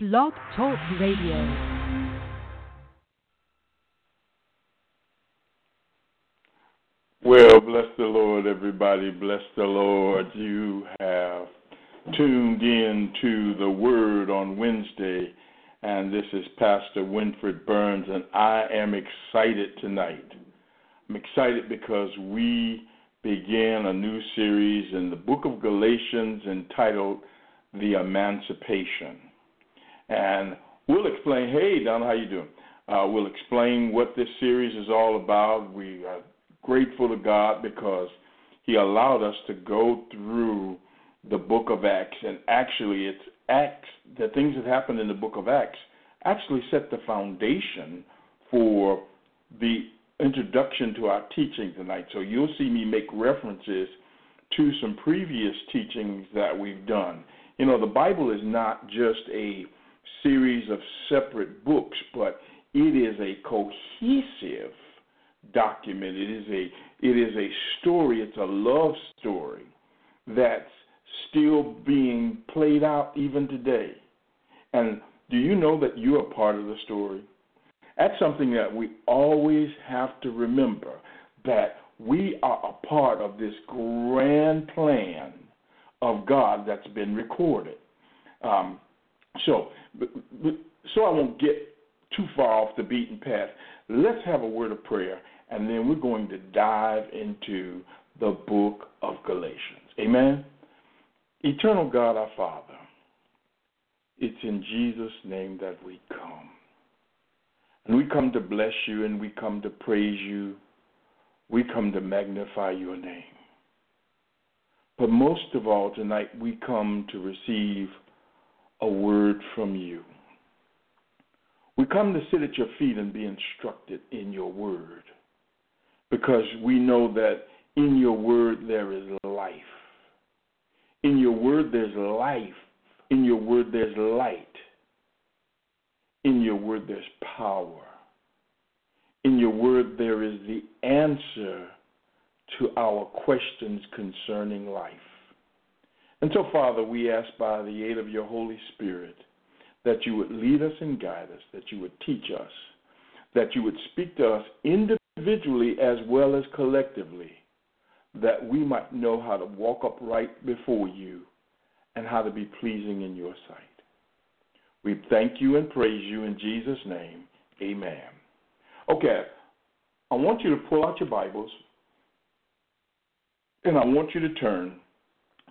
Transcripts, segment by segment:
Blog Talk Radio. Well, bless the Lord, everybody. Bless the Lord. You have tuned in to the Word on Wednesday, and this is Pastor Winfred Burns, and I am excited tonight. I'm excited because we began a new series in the book of Galatians entitled The Emancipation. And we'll explain, hey, Don, how you doing? Uh, we'll explain what this series is all about. We are grateful to God because he allowed us to go through the book of Acts. And actually, it's Acts, the things that happened in the book of Acts actually set the foundation for the introduction to our teaching tonight. So you'll see me make references to some previous teachings that we've done. You know, the Bible is not just a series of separate books, but it is a cohesive document. It is a it is a story. It's a love story that's still being played out even today. And do you know that you are part of the story? That's something that we always have to remember that we are a part of this grand plan of God that's been recorded. Um, so, so I won't get too far off the beaten path. Let's have a word of prayer, and then we're going to dive into the book of Galatians. Amen. Eternal God, our Father, it's in Jesus' name that we come. And we come to bless you and we come to praise you. We come to magnify your name. But most of all, tonight we come to receive a word from you. We come to sit at your feet and be instructed in your word because we know that in your word there is life. In your word there's life. In your word there's light. In your word there's power. In your word there is the answer to our questions concerning life. And so, Father, we ask by the aid of your Holy Spirit that you would lead us and guide us, that you would teach us, that you would speak to us individually as well as collectively, that we might know how to walk upright before you and how to be pleasing in your sight. We thank you and praise you in Jesus' name. Amen. Okay, I want you to pull out your Bibles and I want you to turn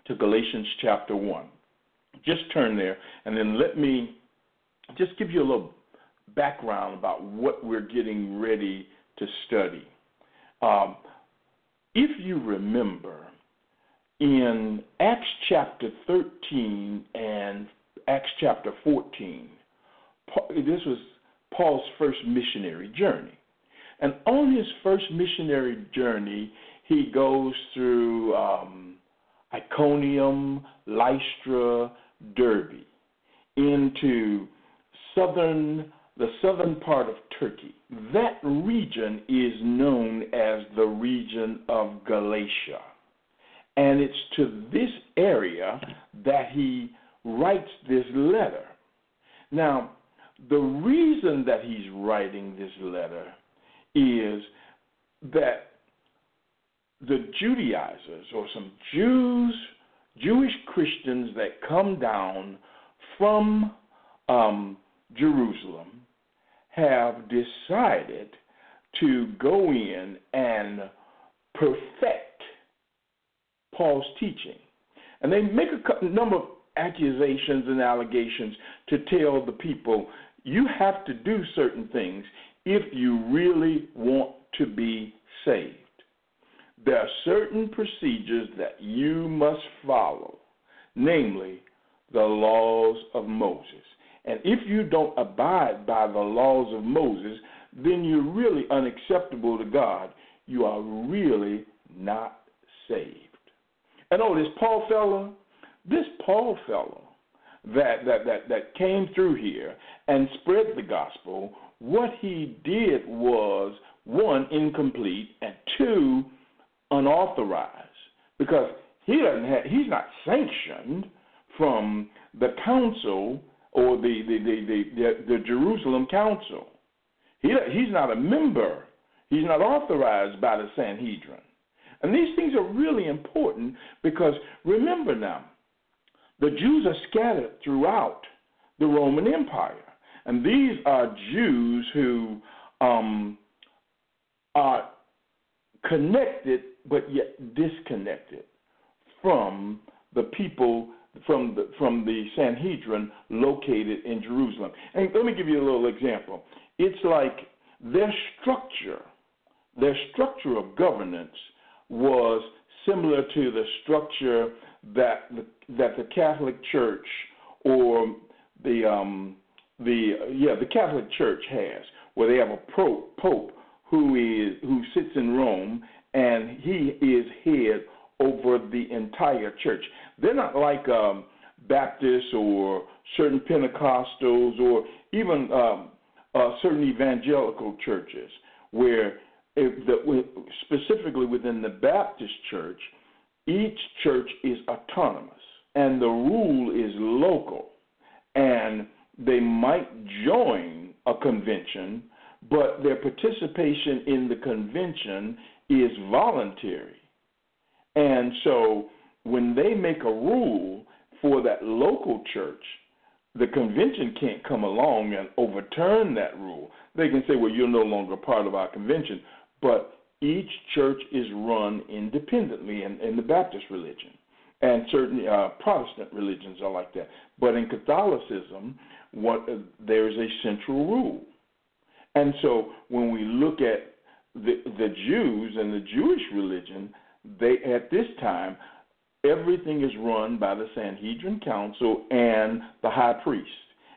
to Galatians chapter 1. Just turn there, and then let me just give you a little background about what we're getting ready to study. Um, if you remember, in Acts chapter 13 and Acts chapter 14, this was Paul's first missionary journey. And on his first missionary journey, he goes through um, Iconium, Lystra, Derbe into southern the southern part of Turkey. That region is known as the region of Galatia. And it's to this area that he writes this letter. Now, the reason that he's writing this letter is that the Judaizers or some Jews, Jewish Christians that come down from um, Jerusalem have decided to go in and perfect Paul's teaching. And they make a number of accusations and allegations to tell the people you have to do certain things if you really want to be saved there are certain procedures that you must follow, namely the laws of Moses. And if you don't abide by the laws of Moses, then you're really unacceptable to God. You are really not saved. And oh, this Paul fellow, this Paul fellow that, that, that, that came through here and spread the gospel, what he did was one, incomplete, and two, unauthorized because he doesn't have, he's not sanctioned from the council or the the the the, the, the Jerusalem Council. He he's not a member. He's not authorized by the Sanhedrin. And these things are really important because remember now, the Jews are scattered throughout the Roman Empire. And these are Jews who um, are connected but yet disconnected from the people from the from the Sanhedrin located in Jerusalem. And let me give you a little example. It's like their structure, their structure of governance was similar to the structure that the, that the Catholic Church or the um, the yeah the Catholic Church has, where they have a pope, pope who is who sits in Rome and he is head over the entire church. They're not like um, Baptists or certain Pentecostals or even um, uh, certain evangelical churches where the, specifically within the Baptist church, each church is autonomous and the rule is local. And they might join a convention, but their participation in the convention is voluntary. And so when they make a rule for that local church, the convention can't come along and overturn that rule. They can say, well, you're no longer part of our convention. But each church is run independently in, in the Baptist religion. And certain uh, Protestant religions are like that. But in Catholicism, what, uh, there's a central rule. And so when we look at the, the Jews and the Jewish religion, they at this time everything is run by the Sanhedrin Council and the high priest.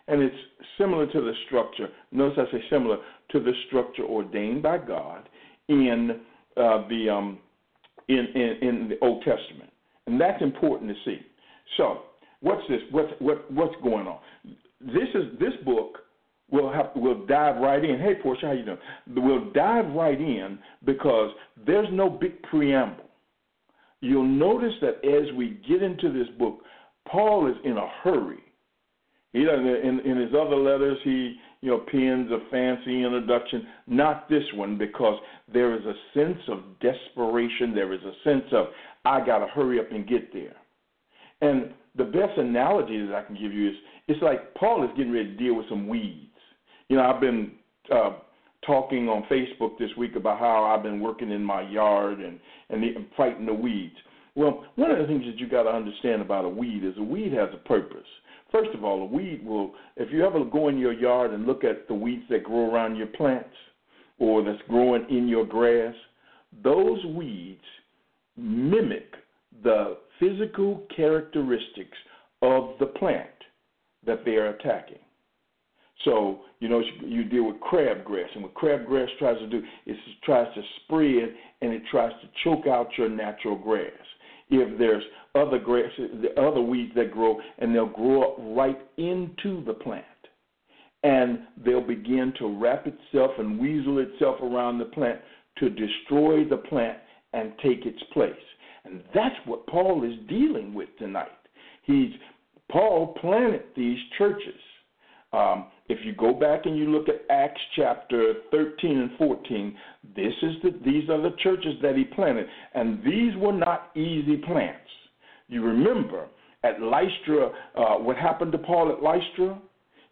And it's similar to the structure, notice I say similar to the structure ordained by God in uh, the um, in, in, in the Old Testament, and that's important to see. So, what's this? What's what what's going on? This is this book. We'll have we'll dive right in. Hey, Portia, how you doing? We'll dive right in because there's no big preamble. You'll notice that as we get into this book, Paul is in a hurry. He doesn't in, in his other letters he you know, pens a fancy introduction. Not this one, because there is a sense of desperation. There is a sense of, I got to hurry up and get there. And the best analogy that I can give you is it's like Paul is getting ready to deal with some weeds. You know, I've been uh, talking on Facebook this week about how I've been working in my yard and, and, the, and fighting the weeds. Well, one of the things that you got to understand about a weed is a weed has a purpose. First of all, a weed will, if you ever go in your yard and look at the weeds that grow around your plants or that's growing in your grass, those weeds mimic the physical characteristics of the plant that they are attacking. So, you know, you deal with crabgrass, and what crabgrass tries to do is it tries to spread and it tries to choke out your natural grass if there's other grass, the other weeds that grow, and they'll grow up right into the plant. And they'll begin to wrap itself and weasel itself around the plant to destroy the plant and take its place. And that's what Paul is dealing with tonight. He's Paul planted these churches. Um, if you go back and you look at Acts chapter 13 and 14, this is the, these are the churches that he planted, and these were not easy plants. You remember at Lystra, uh, what happened to Paul at Lystra?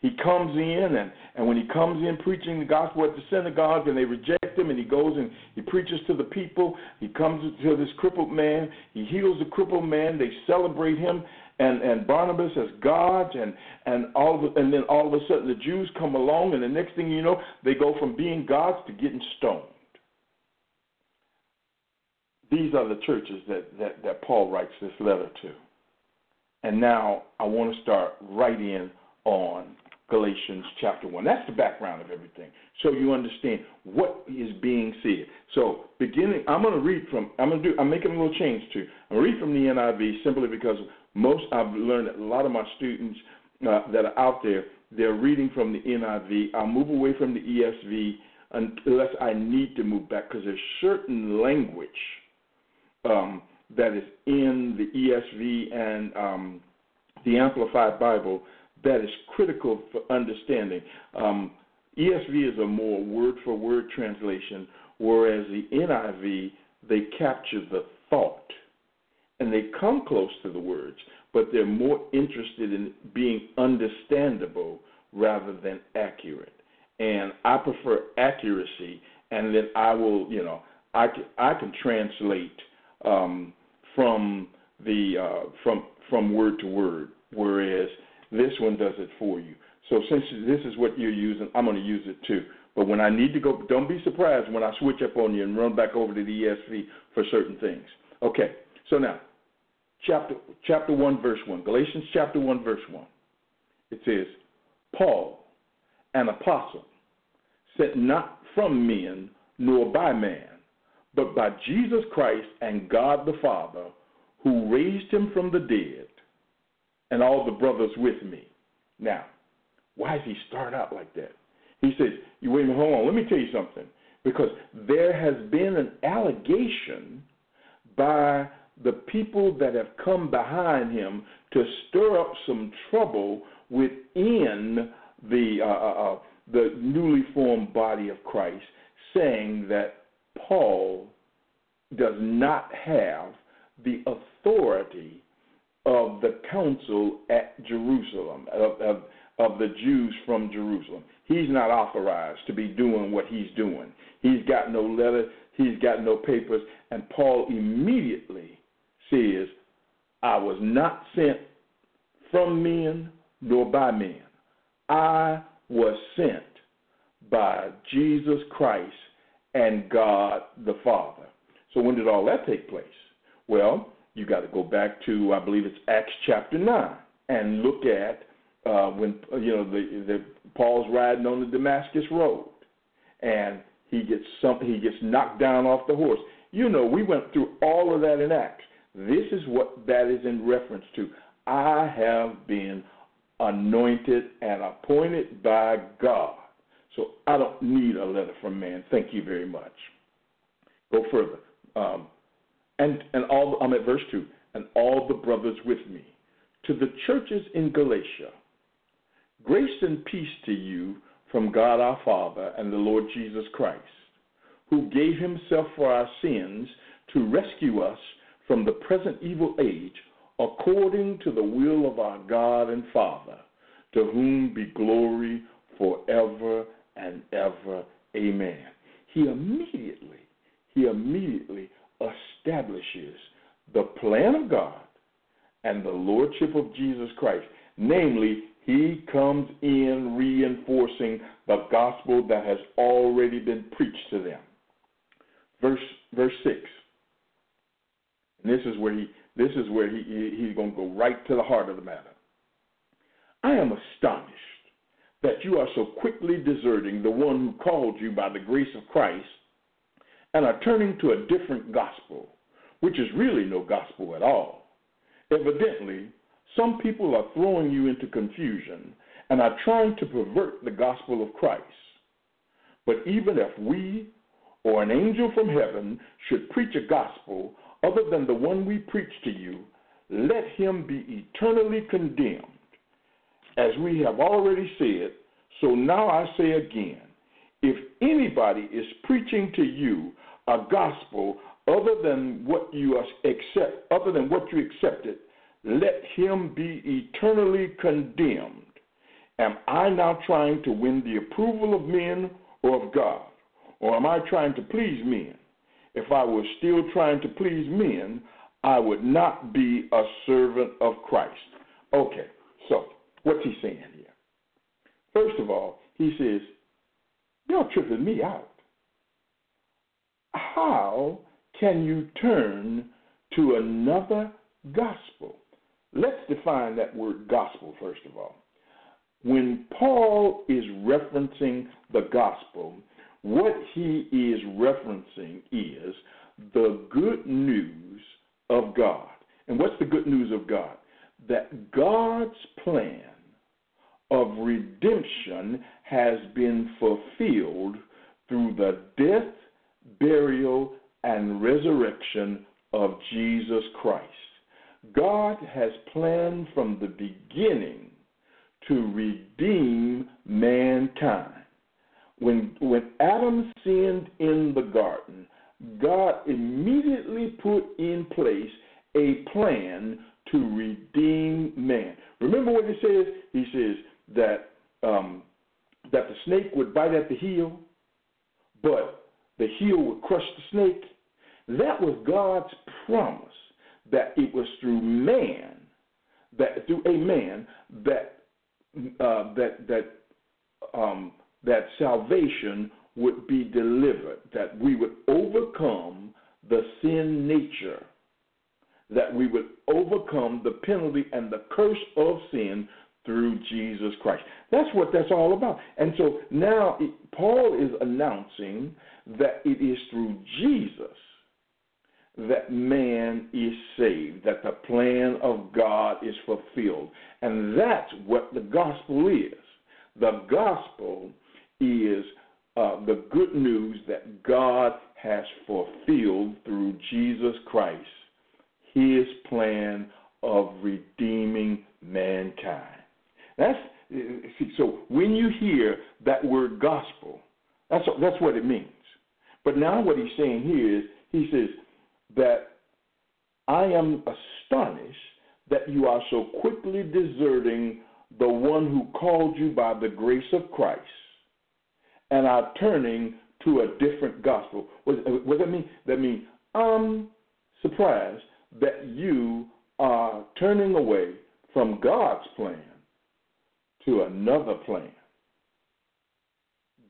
He comes in, and, and when he comes in preaching the gospel at the synagogue, and they reject him, and he goes and he preaches to the people. He comes to this crippled man. He heals the crippled man. They celebrate him, and, and Barnabas as gods, and and all of, and then all of a sudden the Jews come along, and the next thing you know, they go from being gods to getting stoned. These are the churches that, that, that Paul writes this letter to. And now I want to start right in on Galatians chapter 1. That's the background of everything. So you understand what is being said. So beginning I'm going to read from I'm going to do I'm making a little change too. I'm going to read from the NIV simply because most I've learned a lot of my students uh, that are out there, they're reading from the NIV. I'll move away from the ESV unless I need to move back because there's certain language um, that is in the ESV and um, the Amplified Bible that is critical for understanding. Um, ESV is a more word for word translation, whereas the NIV, they capture the thought and they come close to the words, but they're more interested in being understandable rather than accurate. And I prefer accuracy, and then I will, you know, I can, I can translate um, from the uh, from from word to word, whereas this one does it for you. So since this is what you're using, I'm going to use it too. But when I need to go, don't be surprised when I switch up on you and run back over to the ESV for certain things. Okay, so now, chapter chapter one, verse one, Galatians chapter one, verse one. It says, Paul, an apostle, sent not from men nor by man, but by Jesus Christ and God the Father, who raised him from the dead, and all the brothers with me. Now, why does he start out like that? He says, "You wait a minute, hold on. Let me tell you something." Because there has been an allegation by the people that have come behind him to stir up some trouble within the uh, uh, uh the newly formed body of Christ, saying that Paul does not have the authority of the council at Jerusalem, of, of, of the Jews from Jerusalem. He's not authorized to be doing what he's doing. He's got no letter, he's got no papers, and Paul immediately says, I was not sent from men nor by men. I was sent by Jesus Christ and God the Father. So when did all that take place? Well, you got to go back to I believe it's Acts chapter nine and look at uh, when you know the, the Paul's riding on the Damascus road and he gets some he gets knocked down off the horse. You know, we went through all of that in Acts. This is what that is in reference to. I have been anointed and appointed by God. So I don't need a letter from man. Thank you very much. Go further. Um, and and all I'm at verse two. And all the brothers with me to the churches in Galatia. Grace and peace to you from God our Father and the Lord Jesus Christ, who gave himself for our sins to rescue us from the present evil age according to the will of our God and Father, to whom be glory forever and ever. Amen. He immediately, he immediately establishes the plan of God and the lordship of Jesus Christ. Namely, he comes in reinforcing the gospel that has already been preached to them. Verse verse 6 this is where he this is where he, he he's going to go right to the heart of the matter. I am astonished that you are so quickly deserting the one who called you by the grace of Christ and are turning to a different gospel, which is really no gospel at all. Evidently, some people are throwing you into confusion and are trying to pervert the gospel of Christ. But even if we or an angel from heaven should preach a gospel other than the one we preach to you, let him be eternally condemned. As we have already said, so now I say again if anybody is preaching to you a gospel other than what you accept, other than what you accepted, let him be eternally condemned. Am I now trying to win the approval of men or of God? Or am I trying to please men? If I was still trying to please men, I would not be a servant of Christ. Okay, so what's he saying here? First of all, he says, Y'all tripping me out how can you turn to another gospel? Let's define that word gospel first of all. When Paul is referencing the gospel, what he is referencing is the good news of God. And what's the good news of God? That God's plan of redemption has been fulfilled through the death burial, and resurrection of Jesus Christ. God has planned from the beginning to redeem mankind. When, when Adam sinned in the garden, God immediately put in place a plan to redeem man. Remember what he says? He says that um, that the snake would bite at the heel, but the heel would crush the snake. That was God's promise that it was through man, that through a man that uh, that that um, that salvation would be delivered, that we would overcome the sin nature, that we would overcome the penalty and the curse of sin through Jesus Christ. That's what that's all about. And so now it, Paul is announcing that it is through Jesus that man is saved, that the plan of God is fulfilled. And that's what the gospel is. The gospel is uh, the good news that God has fulfilled through Jesus Christ, his plan of redeeming mankind. That's see, so when you hear that word gospel, that's that's what it means. But now what he's saying here is he says that I am astonished that you are so quickly deserting the one who called you by the grace of Christ and are turning to a different gospel. What, what does that mean? That means I'm surprised that you are turning away from God's plan to another plan.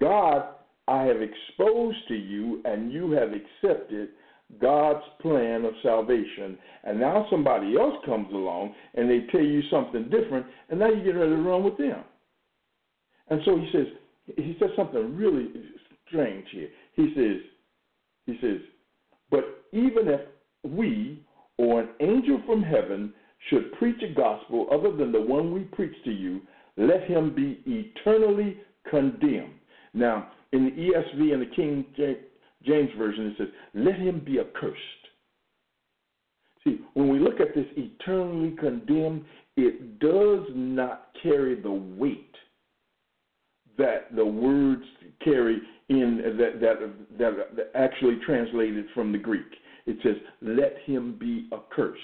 God, I have exposed to you, and you have accepted God's plan of salvation. And now somebody else comes along and they tell you something different, and now you get ready to run with them. And so he says, he says something really strange here. He says, he says, but even if we or an angel from heaven should preach a gospel other than the one we preach to you, let him be eternally condemned. Now, in the ESV and the King James Version, it says, let him be accursed. See, when we look at this eternally condemned, it does not carry the weight that the words carry in that that that, actually translated from the Greek. It says, "Let him be accursed,"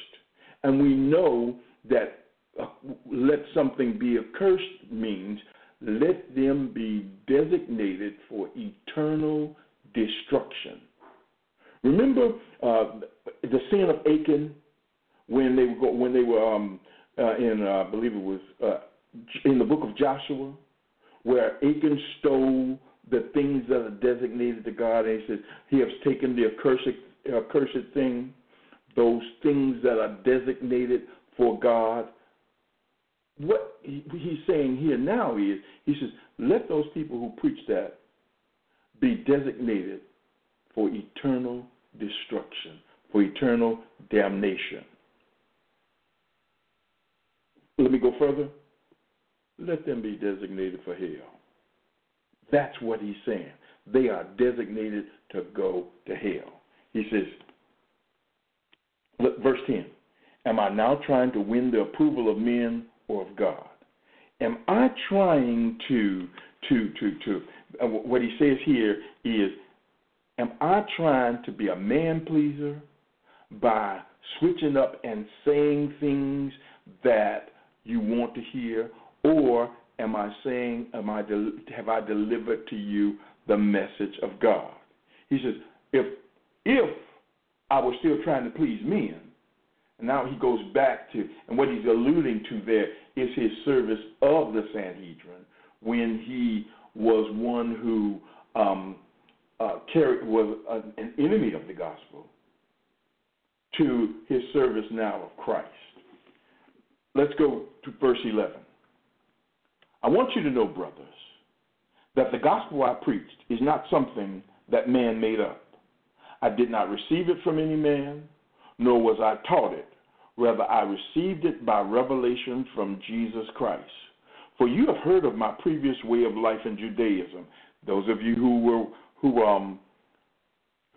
and we know that uh, "let something be accursed" means let them be designated for eternal destruction. Remember uh, the sin of Achan when they were when they were um, uh, in uh, I believe it was uh, in the book of Joshua where Achan stole the things that are designated to God, and he says, He has taken the accursed, accursed thing, those things that are designated for God. What he's saying here now is, he says, let those people who preach that be designated for eternal destruction, for eternal damnation. Let me go further let them be designated for hell. That's what he's saying. They are designated to go to hell. He says, look, verse 10 Am I now trying to win the approval of men or of God? Am I trying to, to, to, to, uh, what he says here is, am I trying to be a man pleaser by switching up and saying things that you want to hear or am I saying, am I del- have I delivered to you the message of God? He says, if if I was still trying to please men, and now he goes back to, and what he's alluding to there is his service of the Sanhedrin when he was one who um, uh, carried was an enemy of the gospel to his service now of Christ. Let's go to verse 11. I want you to know, brothers, that the gospel I preached is not something that man made up. I did not receive it from any man, nor was I taught it. Rather, I received it by revelation from Jesus Christ. For you have heard of my previous way of life in Judaism. Those of you who were who um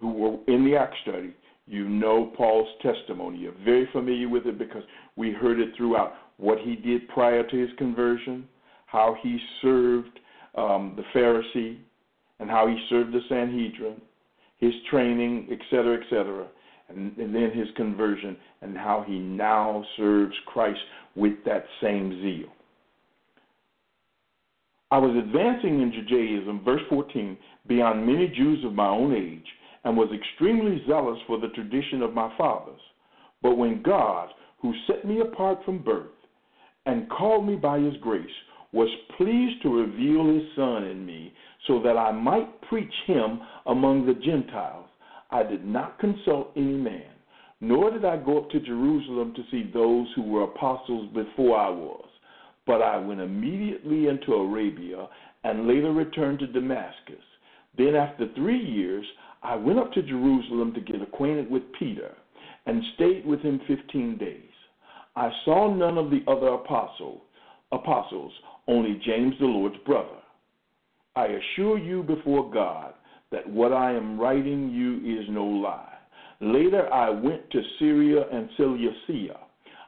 who were in the Acts study, you know Paul's testimony. You're very familiar with it because we heard it throughout what he did prior to his conversion, how he served um, the Pharisee and how he served the Sanhedrin, his training, etc., etc., and, and then his conversion and how he now serves Christ with that same zeal. I was advancing in Judaism, verse 14, beyond many Jews of my own age, and was extremely zealous for the tradition of my fathers. But when God, who set me apart from birth and called me by his grace, was pleased to reveal his Son in me so that I might preach him among the Gentiles, I did not consult any man, nor did I go up to Jerusalem to see those who were apostles before I was. But I went immediately into Arabia and later returned to Damascus. Then, after three years, I went up to Jerusalem to get acquainted with Peter and stayed with him fifteen days. I saw none of the other apostles, apostles, only James the Lord's brother. I assure you before God that what I am writing you is no lie. Later I went to Syria and Cilicia.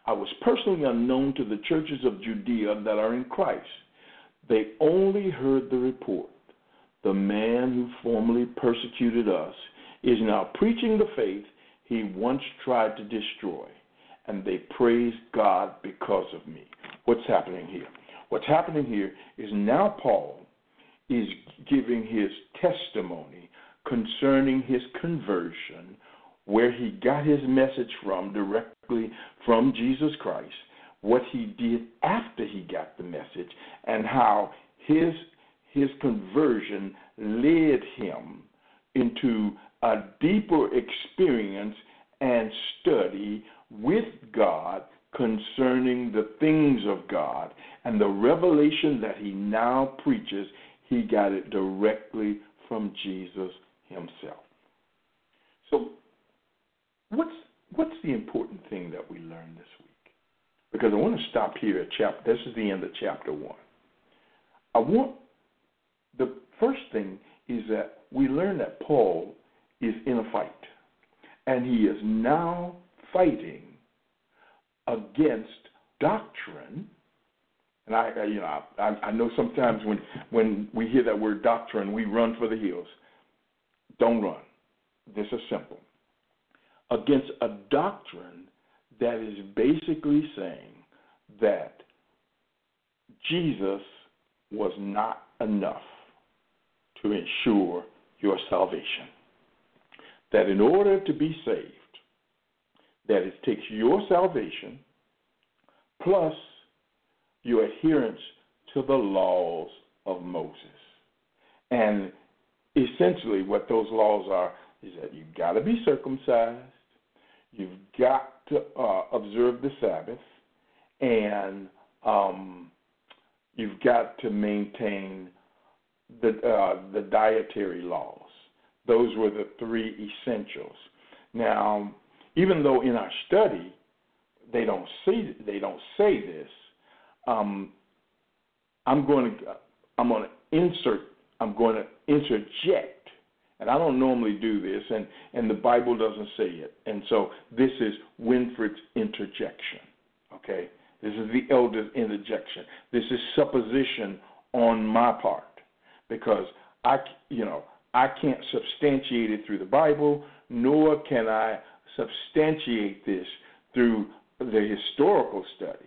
I was personally unknown to the churches of Judea that are in Christ. They only heard the report. The man who formerly persecuted us is now preaching the faith he once tried to destroy, and they praise God because of me. What's happening here? What's happening here is now Paul is giving his testimony concerning his conversion, where he got his message from directly from Jesus Christ, what he did after he got the message, and how his his conversion led him into a deeper experience and study with God concerning the things of God and the revelation that he now preaches, he got it directly from Jesus himself. So, what's what's the important thing that we learned this week? Because I want to stop here at chapter. This is the end of chapter one. I want the first thing is that we learn that Paul is in a fight, and he is now fighting against doctrine. And I, you know, I, I know sometimes when when we hear that word doctrine, we run for the hills. Don't run. This is simple. Against a doctrine that is basically saying that Jesus was not enough to ensure your salvation. That in order to be saved, that it takes your salvation plus your adherence to the laws of Moses. And essentially, what those laws are is that you've got to be circumcised, you've got to uh, observe the Sabbath, and um, you've got to maintain the uh, the dietary laws. Those were the three essentials. Now, even though in our study they don't see they don't say this, um, I'm going to I'm going to insert I'm going to interject, and I don't normally do this, and and the Bible doesn't say it, and so this is Winfred's interjection. Okay, this is the elder's interjection. This is supposition on my part because I you know I can't substantiate it through the Bible, nor can I substantiate this through the historical study.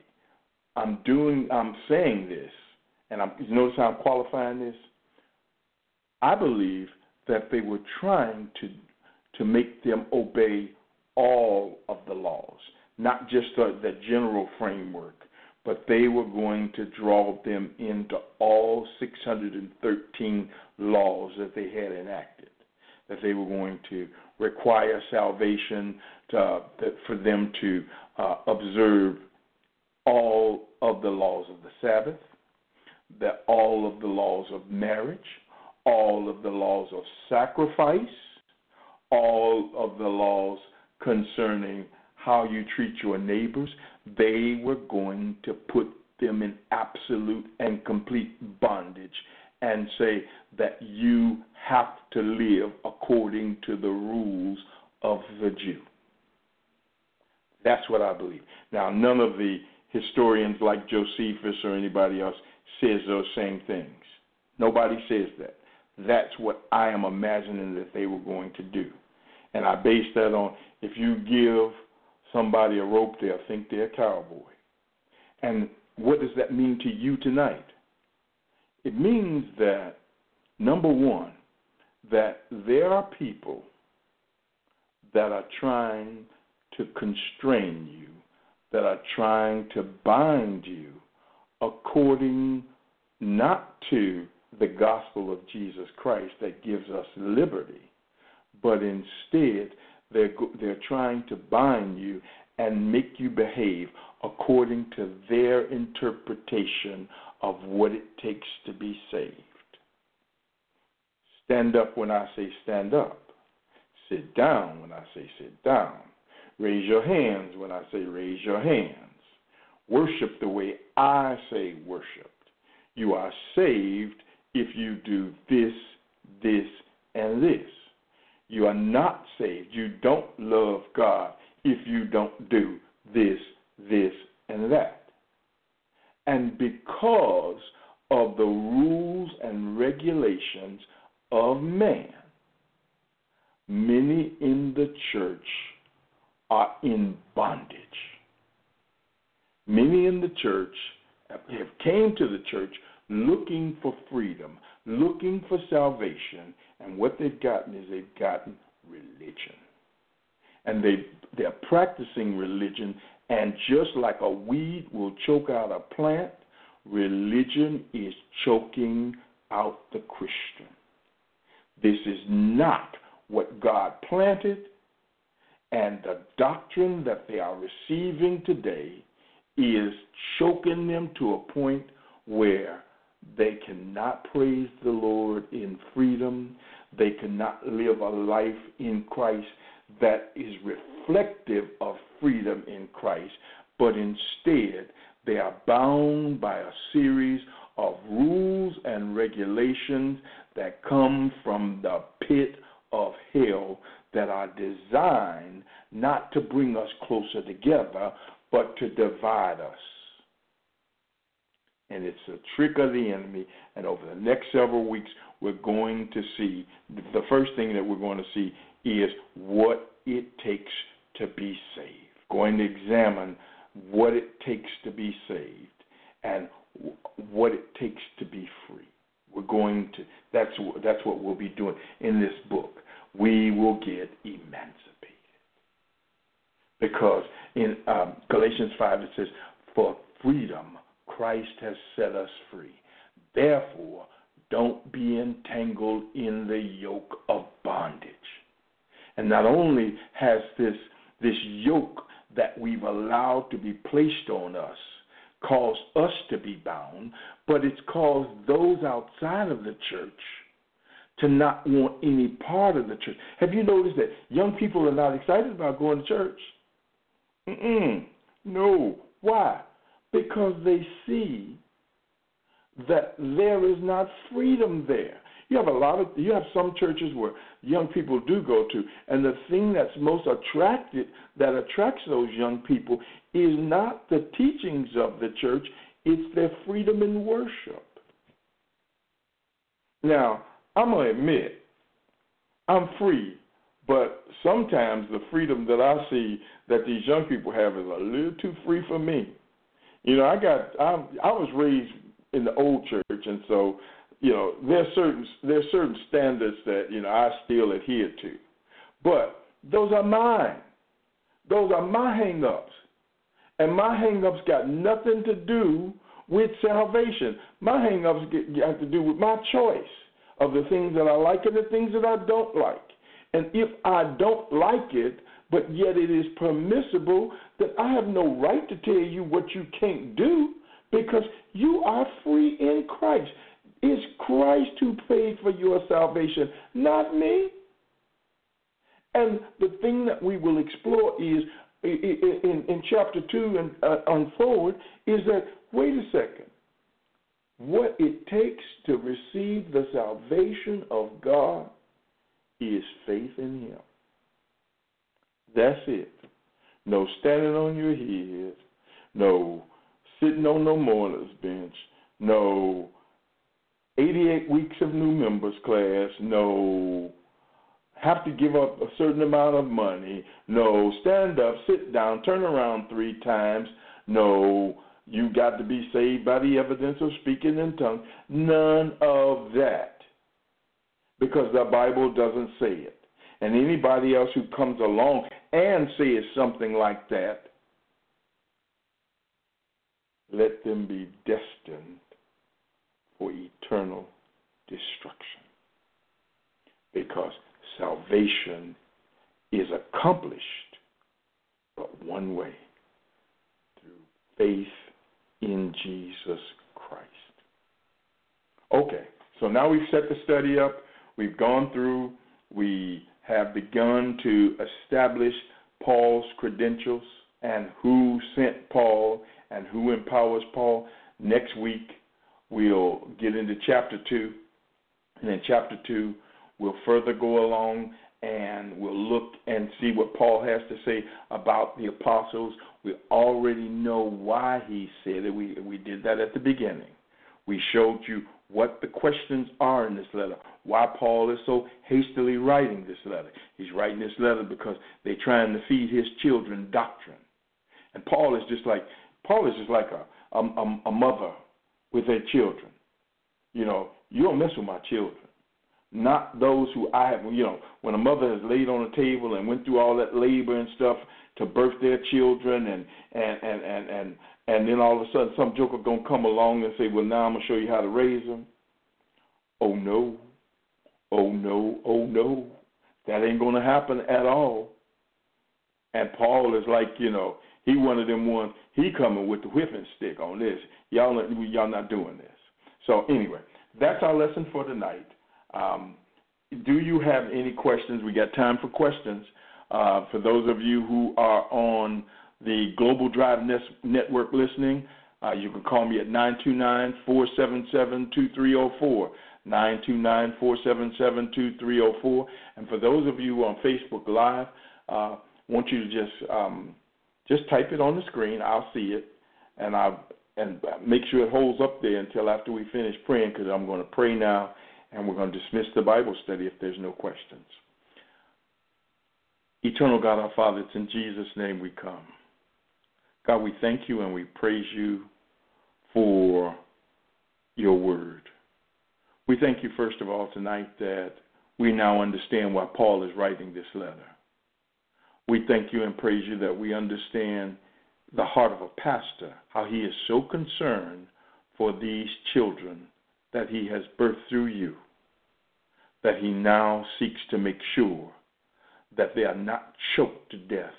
I'm doing, I'm saying this, and I'm, you notice how I'm qualifying this? I believe that they were trying to to make them obey all of the laws, not just the, the general framework, but they were going to draw them into all 613 laws that they had enacted. That they were going to require salvation to, for them to uh, observe all of the laws of the Sabbath, that all of the laws of marriage, all of the laws of sacrifice, all of the laws concerning how you treat your neighbors, they were going to put them in absolute and complete bondage and say that you have to live according to the rules of the Jew. That's what I believe. Now, none of the historians like Josephus or anybody else says those same things. Nobody says that. That's what I am imagining that they were going to do. And I base that on if you give somebody a rope, they'll think they're a cowboy. And what does that mean to you tonight? It means that, number one, that there are people that are trying to constrain you, that are trying to bind you according not to the gospel of Jesus Christ that gives us liberty, but instead they're, they're trying to bind you and make you behave according to their interpretation of what it takes to be saved. Stand up when I say stand up. Sit down when I say sit down. Raise your hands when I say raise your hands. Worship the way I say worshiped. You are saved if you do this, this, and this. You are not saved. You don't love God if you don't do this, this, and that. And because of the rules and regulations of man, many in the church are in bondage. Many in the church have came to the church looking for freedom, looking for salvation, and what they've gotten is they've gotten religion. And they they're practicing religion and just like a weed will choke out a plant, religion is choking out the Christian. This is not what God planted, and the doctrine that they are receiving today is choking them to a point where they cannot praise the Lord in freedom. They cannot live a life in Christ that is reflective of freedom in Christ, but instead they are bound by a series of rules and regulations that come from the pit of hell that are designed not to bring us closer together, but to divide us. And it's a trick of the enemy. And over the next several weeks, we're going to see the first thing that we're going to see is what it takes to be saved. Going to examine what it takes to be saved and what it takes to be free. We're going to that's that's what we'll be doing in this book. We will get emancipated because in um, Galatians five it says, "For freedom Christ has set us free. Therefore, don't be entangled in the yoke of bondage." And not only has this this yoke that we've allowed to be placed on us caused us to be bound, but it's caused those outside of the church to not want any part of the church. Have you noticed that young people are not excited about going to church? Mm-mm. No. Why? Because they see that there is not freedom there. You have a lot of you have some churches where young people do go to, and the thing that's most attracted that attracts those young people is not the teachings of the church, it's their freedom in worship. Now, I'm gonna admit, I'm free, but sometimes the freedom that I see that these young people have is a little too free for me. You know, I got I I was raised in the old church, and so you know, there's certain there's certain standards that you know I still adhere to, but those are mine. Those are my hangups, and my hangups got nothing to do with salvation. My hangups have to do with my choice of the things that I like and the things that I don't like. And if I don't like it, but yet it is permissible, then I have no right to tell you what you can't do because you are free in Christ. It's Christ who paid for your salvation, not me. And the thing that we will explore is in, in chapter 2 and uh, on forward is that, wait a second, what it takes to receive the salvation of God is faith in Him. That's it. No standing on your head, no sitting on no mourner's bench, no 88 weeks of new members class, no have to give up a certain amount of money, no stand up, sit down, turn around three times, no you got to be saved by the evidence of speaking in tongues. None of that. Because the Bible doesn't say it. And anybody else who comes along and says something like that, let them be destined for eternal destruction. Because salvation is accomplished but one way through faith in Jesus Christ. Okay, so now we've set the study up, we've gone through, we have begun to establish Paul's credentials and who sent Paul and who empowers Paul. Next week, we'll get into chapter 2. And in chapter 2, we'll further go along and we'll look and see what Paul has to say about the apostles. We already know why he said it. We, we did that at the beginning. We showed you what the questions are in this letter, why Paul is so hastily writing this letter. He's writing this letter because they're trying to feed his children doctrine. And Paul is just like Paul is just like a, a, a mother with their children. You know, you don't mess with my children not those who I have. You know, when a mother has laid on a table and went through all that labor and stuff to birth their children, and and and and and, and then all of a sudden some joker gonna come along and say, "Well, now I'm gonna show you how to raise them." Oh no, oh no, oh no, that ain't gonna happen at all. And Paul is like, you know, he one of them ones. He coming with the whipping stick on this. Y'all, y'all not doing this. So anyway, that's our lesson for tonight. Um, do you have any questions? We got time for questions. Uh, for those of you who are on the Global Drive Network listening, uh, you can call me at 929 477 2304. 929 477 2304. And for those of you on Facebook Live, uh, I want you to just um, just type it on the screen. I'll see it, and I and make sure it holds up there until after we finish praying, because I'm going to pray now and we're going to dismiss the Bible study if there's no questions. Eternal God, our Father, it's in Jesus' name we come. God, we thank you and we praise you for your word. We thank you, first of all, tonight that we now understand why Paul is writing this letter. We thank you and praise you that we understand the heart of a pastor, how he is so concerned for these children that he has birthed through you, that he now seeks to make sure that they are not choked to death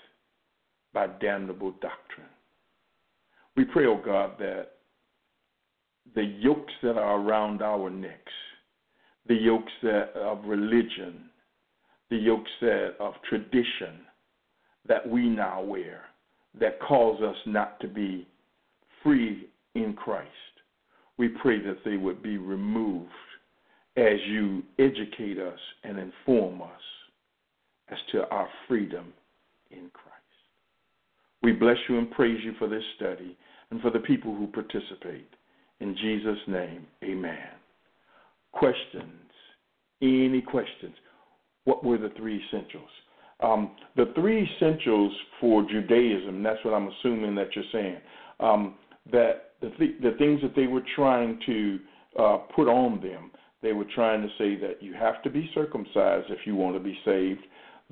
by damnable doctrine. We pray, O oh God, that the yokes that are around our necks, the yokes that of religion, the yokes that of tradition that we now wear, that cause us not to be free in Christ we pray that they would be removed as you educate us and inform us as to our freedom in Christ. We bless you and praise you for this study and for the people who participate. In Jesus' name, amen. Questions? Any questions? What were the three essentials? Um, the three essentials for Judaism, that's what I'm assuming that you're saying, um, that the, th- the things that they were trying to uh, put on them. They were trying to say that you have to be circumcised if you want to be saved,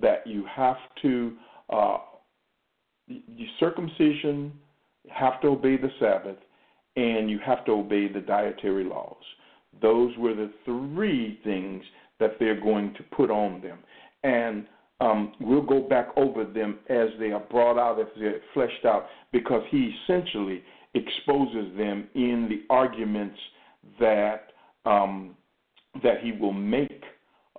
that you have to, uh, you circumcision, have to obey the Sabbath, and you have to obey the dietary laws. Those were the three things that they're going to put on them. And um, we'll go back over them as they are brought out, as they're fleshed out, because he essentially exposes them in the arguments that um, that he will make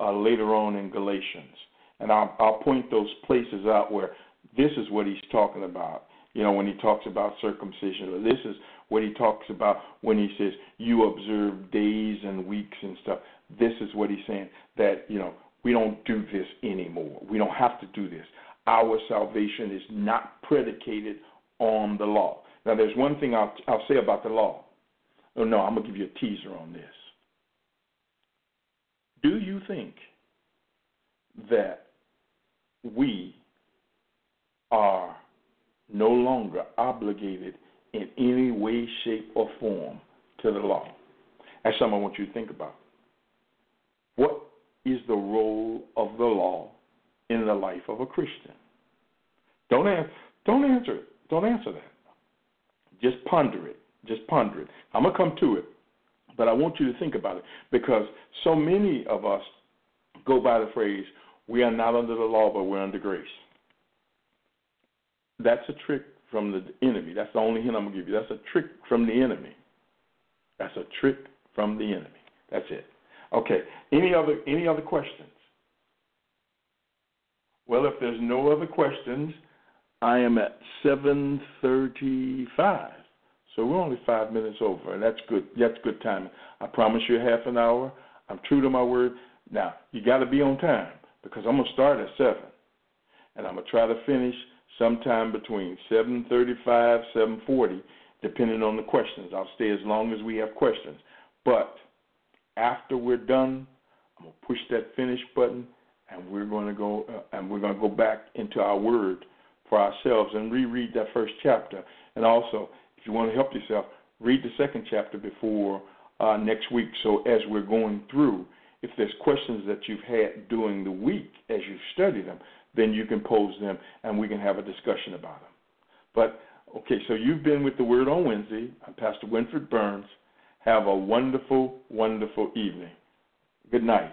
uh, later on in Galatians. And I'll, I'll point those places out where this is what he's talking about. You know, when he talks about circumcision, or this is what he talks about when he says you observe days and weeks and stuff. This is what he's saying that you know we don't do this anymore. We don't have to do this. Our salvation is not predicated on the law. Now, there's one thing I'll, I'll say about the law. Oh, no, I'm going to give you a teaser on this. Do you think that we are no longer obligated in any way, shape, or form to the law? That's something I want you to think about. What is the role of the law in the life of a Christian? Don't answer, don't answer it. Don't answer that. Just ponder it. Just ponder it. I'm going to come to it, but I want you to think about it because so many of us go by the phrase, we are not under the law, but we're under grace. That's a trick from the enemy. That's the only hint I'm going to give you. That's a trick from the enemy. That's a trick from the enemy. That's it. Okay. Any other any other questions? Well, if there's no other questions, I am at 7:35. So we're only 5 minutes over, and that's good. That's good timing. I promise you half an hour. I'm true to my word. Now, you got to be on time because I'm going to start at 7. And I'm going to try to finish sometime between 7:35, 7:40, depending on the questions. I'll stay as long as we have questions. But after we're done, I'm gonna push that finish button, and we're to go uh, and we're to go back into our word for ourselves and reread that first chapter. And also, if you want to help yourself, read the second chapter before uh, next week. So as we're going through, if there's questions that you've had during the week as you study them, then you can pose them and we can have a discussion about them. But okay, so you've been with the Word on Wednesday. I'm Pastor Winfred Burns. Have a wonderful, wonderful evening. Good night.